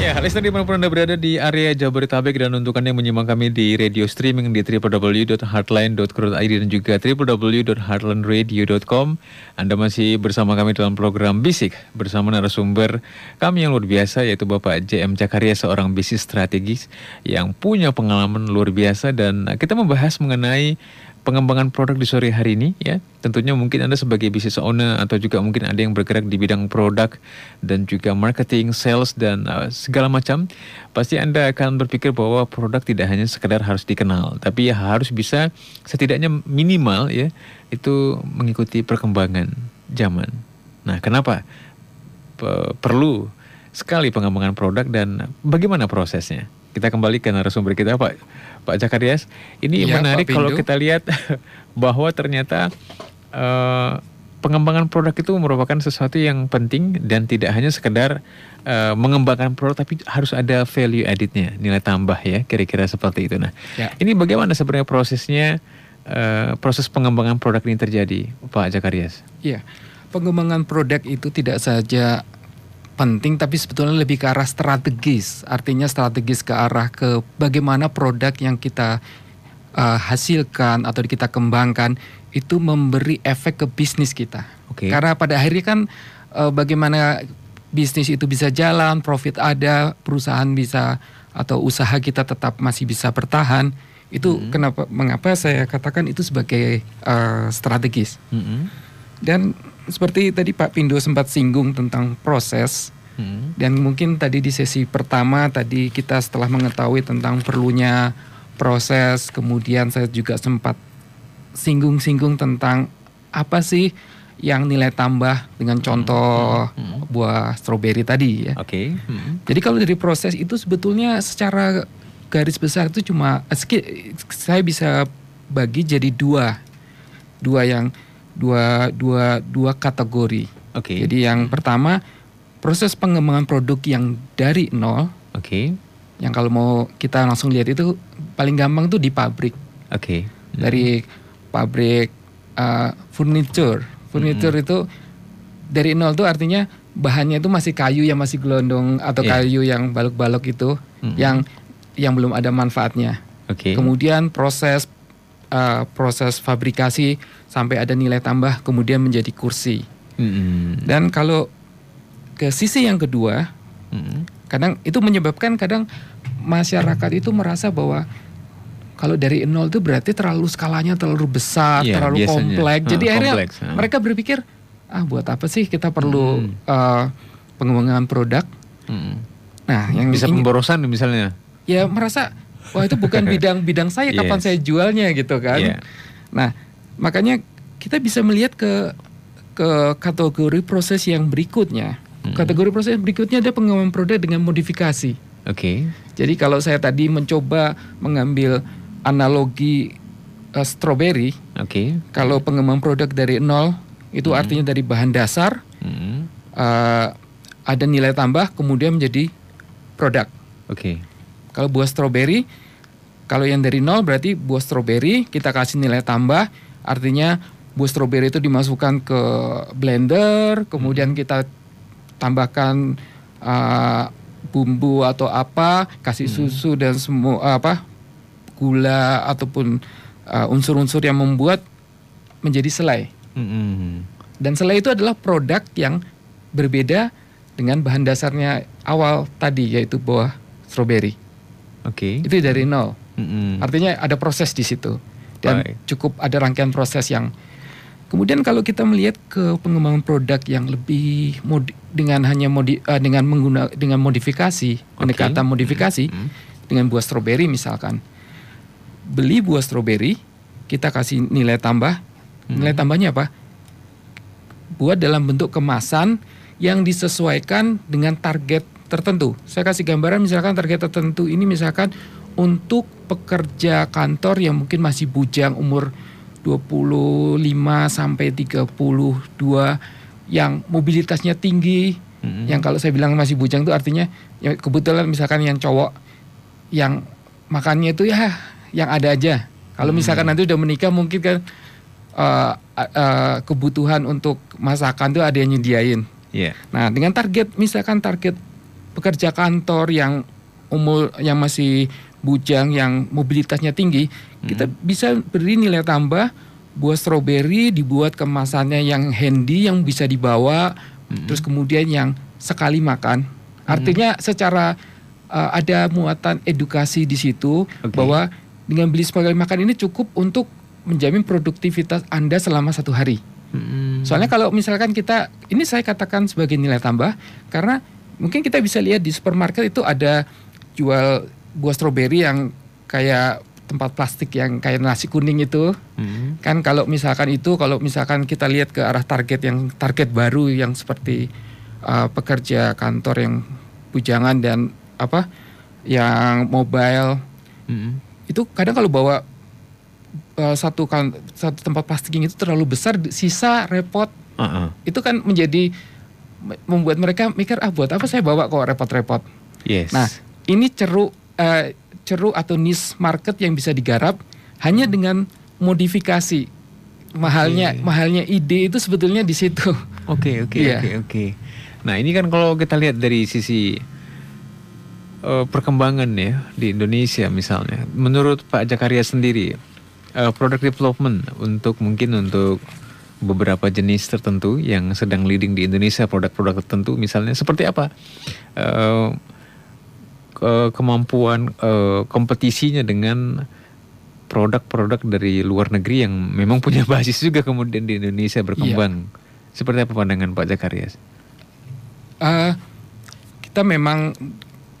Ya, listener di mana pun Anda berada di area Jabodetabek dan untuk Anda yang menyimak kami di radio streaming di www.heartline.co.id dan juga www.heartlandradio.com Anda masih bersama kami dalam program Bisik bersama narasumber kami yang luar biasa yaitu Bapak JM Cakaria seorang bisnis strategis yang punya pengalaman luar biasa. Dan kita membahas mengenai pengembangan produk di sore hari ini ya. Tentunya mungkin Anda sebagai business owner atau juga mungkin ada yang bergerak di bidang produk dan juga marketing, sales dan uh, segala macam, pasti Anda akan berpikir bahwa produk tidak hanya sekedar harus dikenal, tapi ya harus bisa setidaknya minimal ya itu mengikuti perkembangan zaman. Nah, kenapa P perlu sekali pengembangan produk dan bagaimana prosesnya? Kita kembali ke narasumber kita Pak Pak Jakarias. Ini ya, menarik kalau kita lihat bahwa ternyata uh, pengembangan produk itu merupakan sesuatu yang penting dan tidak hanya sekedar uh, mengembangkan produk tapi harus ada value addednya, nilai tambah ya, kira-kira seperti itu. Nah, ya. ini bagaimana sebenarnya prosesnya uh, proses pengembangan produk ini terjadi, Pak Jakarias? Iya. Pengembangan produk itu tidak saja penting tapi sebetulnya lebih ke arah strategis. Artinya strategis ke arah ke bagaimana produk yang kita uh, hasilkan atau kita kembangkan itu memberi efek ke bisnis kita. Okay. Karena pada akhirnya kan uh, bagaimana bisnis itu bisa jalan, profit ada, perusahaan bisa atau usaha kita tetap masih bisa bertahan. Itu hmm. kenapa mengapa saya katakan itu sebagai uh, strategis. Hmm. Dan seperti tadi Pak Pindo sempat singgung tentang proses hmm. dan mungkin tadi di sesi pertama tadi kita setelah mengetahui tentang perlunya proses kemudian saya juga sempat singgung-singgung tentang apa sih yang nilai tambah dengan contoh hmm. Hmm. buah stroberi tadi ya. Oke. Okay. Hmm. Jadi kalau dari proses itu sebetulnya secara garis besar itu cuma saya bisa bagi jadi dua dua yang dua dua dua kategori. Oke. Okay. Jadi yang pertama proses pengembangan produk yang dari nol. Oke. Okay. Yang kalau mau kita langsung lihat itu paling gampang tuh di pabrik. Oke. Okay. Hmm. Dari pabrik uh, furniture. Furniture hmm. itu dari nol tuh artinya bahannya itu masih kayu yang masih gelondong atau yeah. kayu yang balok-balok itu hmm. yang yang belum ada manfaatnya. Okay. Kemudian proses uh, proses fabrikasi sampai ada nilai tambah kemudian menjadi kursi. Mm-hmm. Dan kalau ke sisi yang kedua, mm-hmm. kadang itu menyebabkan kadang masyarakat itu merasa bahwa kalau dari nol itu berarti terlalu skalanya terlalu besar, yeah, terlalu biasanya. kompleks. Jadi uh, akhirnya kompleks, uh. mereka berpikir ah buat apa sih kita perlu mm. uh, pengembangan produk? Mm. Nah, yang bisa pemborosan misalnya. Ya merasa wah itu bukan bidang-bidang saya kapan yes. saya jualnya gitu kan. Yeah. Nah, makanya kita bisa melihat ke ke kategori proses yang berikutnya. Hmm. Kategori proses berikutnya ada pengembangan produk dengan modifikasi. Oke. Okay. Jadi kalau saya tadi mencoba mengambil analogi uh, strawberry, oke. Okay. Kalau pengembangan produk dari nol itu hmm. artinya dari bahan dasar, hmm. uh, ada nilai tambah, kemudian menjadi produk. Oke. Okay. Kalau buah strawberry, kalau yang dari nol berarti buah strawberry kita kasih nilai tambah, artinya buah strawberry itu dimasukkan ke blender, kemudian hmm. kita tambahkan uh, bumbu atau apa, kasih hmm. susu dan semua apa gula ataupun uh, unsur-unsur uh, yang membuat menjadi selai. Hmm. Dan selai itu adalah produk yang berbeda dengan bahan dasarnya awal tadi yaitu buah strawberry. Oke. Okay. Itu dari nol. Mm-hmm. Artinya ada proses di situ dan Baik. cukup ada rangkaian proses yang kemudian kalau kita melihat ke pengembangan produk yang lebih modi, dengan hanya modi, uh, dengan mengguna dengan modifikasi okay. pendekatan modifikasi mm-hmm. dengan buah stroberi misalkan beli buah stroberi kita kasih nilai tambah mm-hmm. nilai tambahnya apa buat dalam bentuk kemasan yang disesuaikan dengan target tertentu. Saya kasih gambaran misalkan target tertentu ini misalkan untuk pekerja kantor yang mungkin masih bujang umur 25 sampai 32 yang mobilitasnya tinggi. Mm-hmm. Yang kalau saya bilang masih bujang itu artinya ya kebetulan misalkan yang cowok yang makannya itu ya yang ada aja. Kalau misalkan nanti udah menikah mungkin kan uh, uh, kebutuhan untuk masakan tuh ada yang nyediain. Yeah. Nah, dengan target misalkan target pekerja kantor yang umur yang masih bujang yang mobilitasnya tinggi, hmm. kita bisa beri nilai tambah buah stroberi dibuat kemasannya yang handy yang bisa dibawa, hmm. terus kemudian yang sekali makan. Hmm. Artinya secara uh, ada muatan edukasi di situ okay. bahwa dengan beli sekali makan ini cukup untuk menjamin produktivitas Anda selama satu hari. Hmm. Soalnya kalau misalkan kita ini saya katakan sebagai nilai tambah karena mungkin kita bisa lihat di supermarket itu ada jual buah stroberi yang kayak tempat plastik yang kayak nasi kuning itu hmm. kan kalau misalkan itu kalau misalkan kita lihat ke arah target yang target baru yang seperti uh, pekerja kantor yang bujangan dan apa yang mobile hmm. itu kadang kalau bawa uh, satu kan satu tempat plastik yang itu terlalu besar sisa repot uh -uh. itu kan menjadi membuat mereka mikir ah buat apa saya bawa kok repot-repot yes. nah ini ceruk uh, ceruk atau niche market yang bisa digarap hanya dengan modifikasi mahalnya okay. mahalnya ide itu sebetulnya di situ. Oke oke iya. oke oke. Nah ini kan kalau kita lihat dari sisi uh, perkembangan ya di Indonesia misalnya, menurut Pak Jakaria sendiri uh, product development untuk mungkin untuk beberapa jenis tertentu yang sedang leading di Indonesia produk-produk tertentu misalnya seperti apa? Uh, kemampuan uh, kompetisinya dengan produk-produk dari luar negeri yang memang punya basis juga kemudian di Indonesia berkembang. Iya. Seperti apa pandangan Pak Zakaria? Uh, kita memang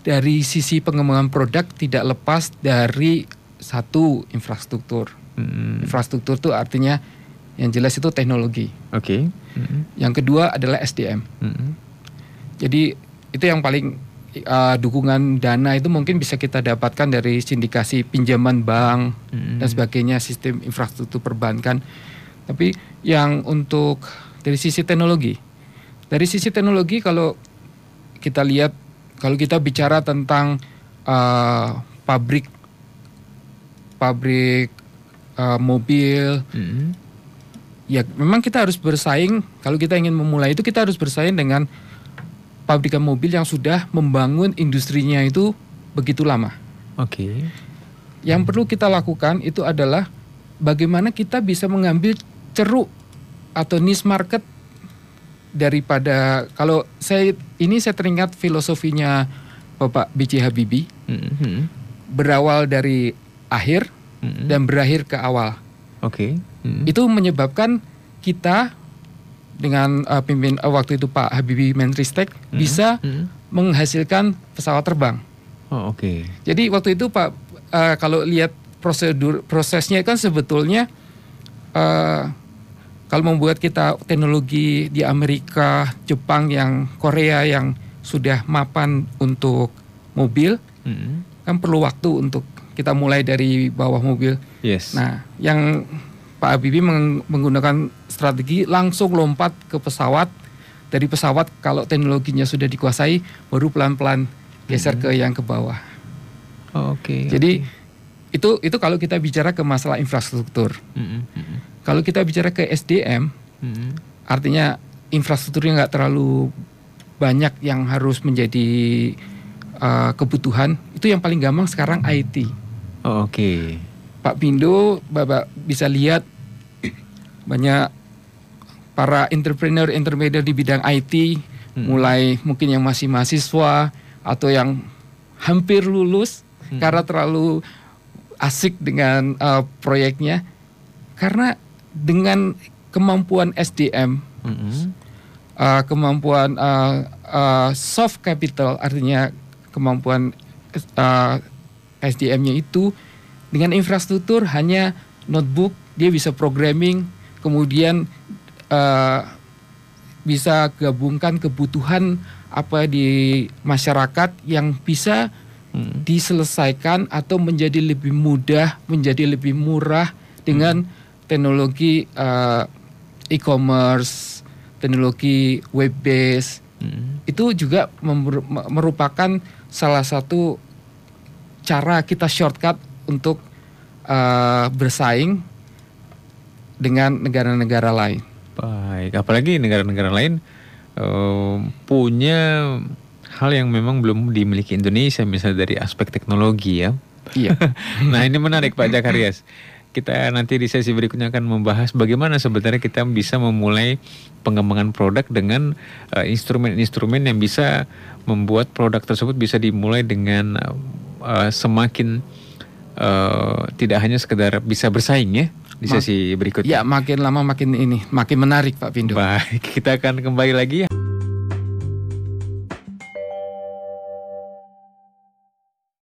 dari sisi pengembangan produk tidak lepas dari satu infrastruktur. Hmm. Infrastruktur itu artinya yang jelas itu teknologi. Oke. Okay. Hmm. Yang kedua adalah SDM. Hmm. Jadi itu yang paling uh, dukungan dana itu mungkin bisa kita dapatkan dari sindikasi pinjaman bank hmm. dan sebagainya sistem infrastruktur perbankan tapi yang untuk dari sisi teknologi dari sisi teknologi kalau kita lihat kalau kita bicara tentang uh, pabrik pabrik uh, mobil hmm. Ya memang kita harus bersaing kalau kita ingin memulai itu kita harus bersaing dengan pabrikan mobil yang sudah membangun industrinya itu begitu lama. Oke. Okay. Yang perlu kita lakukan itu adalah bagaimana kita bisa mengambil ceruk atau niche market daripada kalau saya ini saya teringat filosofinya Bapak B.J. Habibie mm-hmm. berawal dari akhir mm-hmm. dan berakhir ke awal. Oke. Okay. Mm-hmm. Itu menyebabkan kita dengan uh, pimpin uh, waktu itu Pak Habibie Menristek hmm. bisa hmm. menghasilkan pesawat terbang. Oh oke. Okay. Jadi waktu itu Pak uh, kalau lihat prosedur prosesnya kan sebetulnya uh, kalau membuat kita teknologi di Amerika, Jepang, yang Korea yang sudah mapan untuk mobil, hmm. kan perlu waktu untuk kita mulai dari bawah mobil. Yes. Nah, yang Pak Habibie menggunakan strategi langsung lompat ke pesawat. Dari pesawat kalau teknologinya sudah dikuasai, baru pelan-pelan geser hmm. ke yang ke bawah. Oh, Oke. Okay, Jadi okay. itu itu kalau kita bicara ke masalah infrastruktur. Hmm. Hmm. Kalau kita bicara ke SDM, hmm. artinya infrastrukturnya nggak terlalu banyak yang harus menjadi uh, kebutuhan. Itu yang paling gampang sekarang IT. Oh, Oke. Okay. Pak Pindo, Bapak bisa lihat banyak para entrepreneur intermediate di bidang IT, hmm. mulai mungkin yang masih mahasiswa atau yang hampir lulus hmm. karena terlalu asik dengan uh, proyeknya, karena dengan kemampuan SDM, hmm. uh, kemampuan uh, uh, soft capital, artinya kemampuan uh, SDM-nya itu dengan infrastruktur hanya notebook, dia bisa programming, kemudian uh, bisa gabungkan kebutuhan apa di masyarakat yang bisa hmm. diselesaikan atau menjadi lebih mudah, menjadi lebih murah dengan hmm. teknologi uh, e-commerce, teknologi web base. Hmm. Itu juga merupakan salah satu cara kita shortcut untuk uh, bersaing dengan negara-negara lain. Baik, apalagi negara-negara lain uh, punya hal yang memang belum dimiliki Indonesia, misalnya dari aspek teknologi ya. Iya. nah ini menarik Pak Jakarias. Kita nanti di sesi berikutnya akan membahas bagaimana sebenarnya kita bisa memulai pengembangan produk dengan uh, instrumen-instrumen yang bisa membuat produk tersebut bisa dimulai dengan uh, semakin uh, tidak hanya sekedar bisa bersaing ya di sesi berikutnya. Ya, makin lama makin ini, makin menarik Pak Pindu. Baik, kita akan kembali lagi ya.